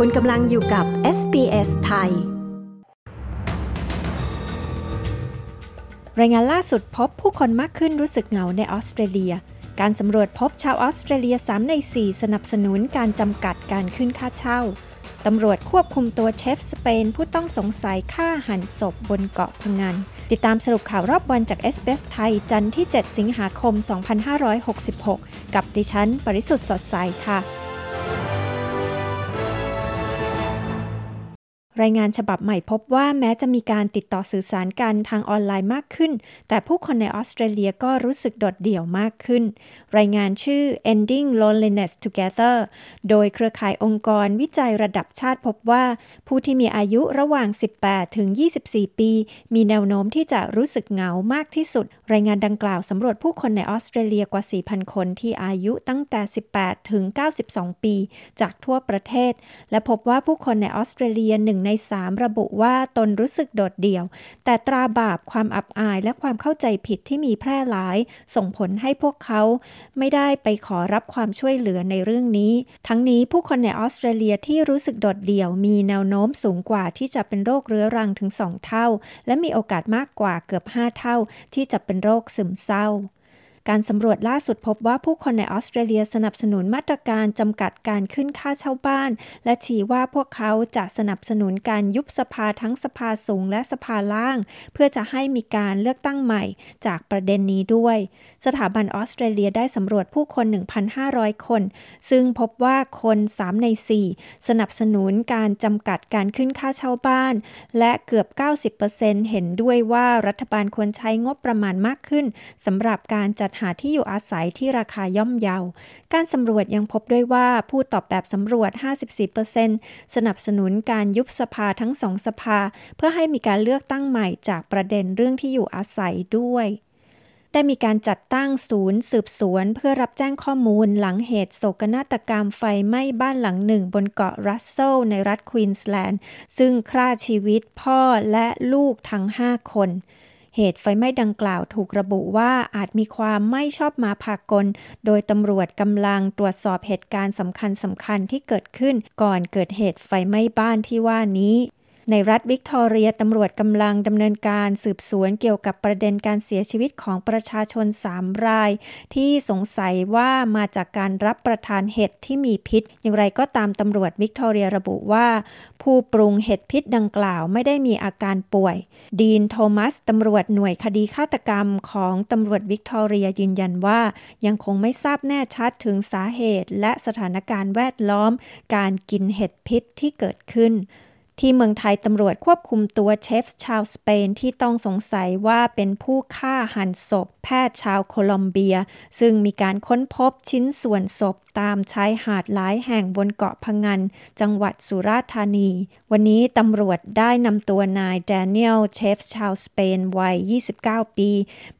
คุณกำลังอยู่กับ SBS ไทย รายงานล่าสุดพบผู้คนมากขึ้นรู้สึกเหงาในออสเตรเลีย การสำรวจพบชาวออสเตรเลีย 3 ใน 4 สนับสนุนการจำกัดการขึ้นค่าเช่า ตำรวจควบคุมตัวเชฟสเปน ผู้ต้องสงสัยฆ่าหันศพบนเกาะพังงานติดตามสรุปข่าวรอบวันจาก s อ s ไทย จันทร์ที่ 7 สิงหาคม 2566 กับดิฉัน ปริสุทธ์สดใสค่ะ รายงานฉบับใหม่พบว่าแม้จะมีการติดต่อสื่อสารกันทางออนไลน์มากขึ้น แต่ผู้คนในออสเตรเลียก็รู้สึกโดดเดี่ยวมากขึ้น รายงานชื่อ Ending Loneliness Together โดยเครือข่ายองค์กรวิจัยระดับชาติพบว่า ผู้ที่มีอายุระหว่าง 18 ถึง 24 ปี มีแนวโน้มที่จะรู้สึกเหงามากที่สุด รายงานดังกล่าวสำรวจผู้คนในออสเตรเลียกว่า 4,000 คนที่อายุตั้งแต่ 18 ถึง 92 ปี จากทั่วประเทศ และพบว่าผู้คนในออสเตรเลียหนึ่งใน3ระบุว่าตนรู้สึกโดดเดี่ยว แต่ตราบาปความอับอายและความเข้าใจผิดที่มีแพร่หลาย ส่งผลให้พวกเขาไม่ได้ไปขอรับความช่วยเหลือในเรื่องนี้ ทั้งนี้ผู้คนในออสเตรเลียที่รู้สึกโดดเดี่ยว มีแนวโน้มสูงกว่าที่จะเป็นโรคเรื้อรังถึง2เท่า และมีโอกาสมากกว่าเกือบ 5 เท่า ที่จะเป็นโรคซึมเศร้า การสำรวจล่าสุดพบว่าผู้คนในออสเตรเลียสนับสนุนมาตรการจำกัดการขึ้นค่าเช่าบ้าน และชี้ว่าพวกเขาจะสนับสนุนการยุบสภาทั้งสภาสูงและสภาล่าง เพื่อจะให้มีการเลือกตั้งใหม่จากประเด็นนี้ด้วย สถาบันออสเตรเลียได้สำรวจผู้คน 1,500 คน ซึ่งพบว่าคน 3 ใน 4 สนับสนุนการจำกัดการขึ้นค่าเช่าบ้าน และเกือบ 90%เห็นด้วยว่ารัฐบาลควรใช้งบประมาณมากขึ้นสำหรับการจัดหาที่อยู่อาศัยที่ราคาย่อมเยา การสำรวจยังพบด้วยว่าผู้ตอบแบบสำรวจ 54%สนับสนุนการยุบสภาทั้งสองสภา เพื่อให้มีการเลือกตั้งใหม่จากประเด็นเรื่องที่อยู่อาศัยด้วยได้มีการจัดตั้งศูนย์สืบสวนเพื่อรับแจ้งข้อมูลหลังเหตุโศกนาฏกรรมไฟไหม้บ้านหลังหนึ่งบนเกาะรัสเซลในรัฐควีนสแลนด์ ซึ่งฆ่าชีวิตพ่อและลูกทั้ง 5 คน เหตุไฟไหม้ดังกล่าวถูกระบุว่าอาจมีความไม่ชอบมาพากล โดยตำรวจกำลังตรวจสอบเหตุการณ์สำคัญสำคัญที่เกิดขึ้น ก่อนเกิดเหตุไฟไหม้บ้านที่ว่านี้ ในรัฐวิกตอเรียตำรวจกำลังดำเนินการสืบสวนเกี่ยวกับประเด็นการเสียชีวิตของประชาชน 3 ราย ที่สงสัยว่ามาจากการรับประทานเห็ดที่มีพิษ อย่างไรก็ตามตำรวจวิกตอเรียระบุว่า ผู้ปรุงเห็ดพิษดังกล่าวไม่ได้มีอาการป่วย ดีนโทมัสตำรวจหน่วยคดีฆาตกรรมของตำรวจวิกตอเรียยืนยันว่า ยังคงไม่ทราบแน่ชัดถึงสาเหตุ และสถานการณ์แวดล้อม การกินเห็ดพิษที่เกิดขึ้น ที่เมืองไทยตำรวจควบคุมตัวเชฟชาวสเปนที่ต้องสงสัยว่าเป็นผู้ฆ่าหั่นศพแพทย์ชาวโคลอมเบีย ซึ่งมีการค้นพบชิ้นส่วนศพตามชายหาดหลายแห่งบนเกาะพังงัน จังหวัดสุราษฎร์ธานี วันนี้ตำรวจได้นำตัวนายแดเนียลเชฟชาวสเปนวัย 29 ปี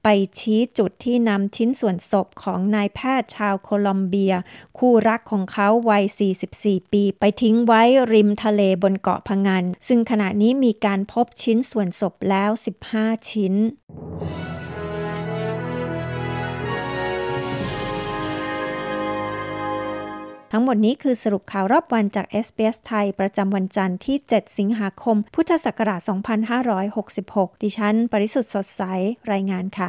ไปชี้จุดที่นำชิ้นส่วนศพของนายแพทย์ชาวโคลอมเบีย คู่รักของเขาวัย 44 ปี ไปทิ้งไว้ริมทะเลบนเกาะพังงาน ซึ่งขณะนี้มีการพบชิ้นส่วนศพแล้ว 15 ชิ้นทั้งหมดนี้คือสรุปข่าวรอบวันจาก SBS ไทย ประจำวันจันทร์ที่ 7 สิงหาคม พุทธศักราช 2566 ดิฉัน ปริสุทธ์สดใส รายงานค่ะ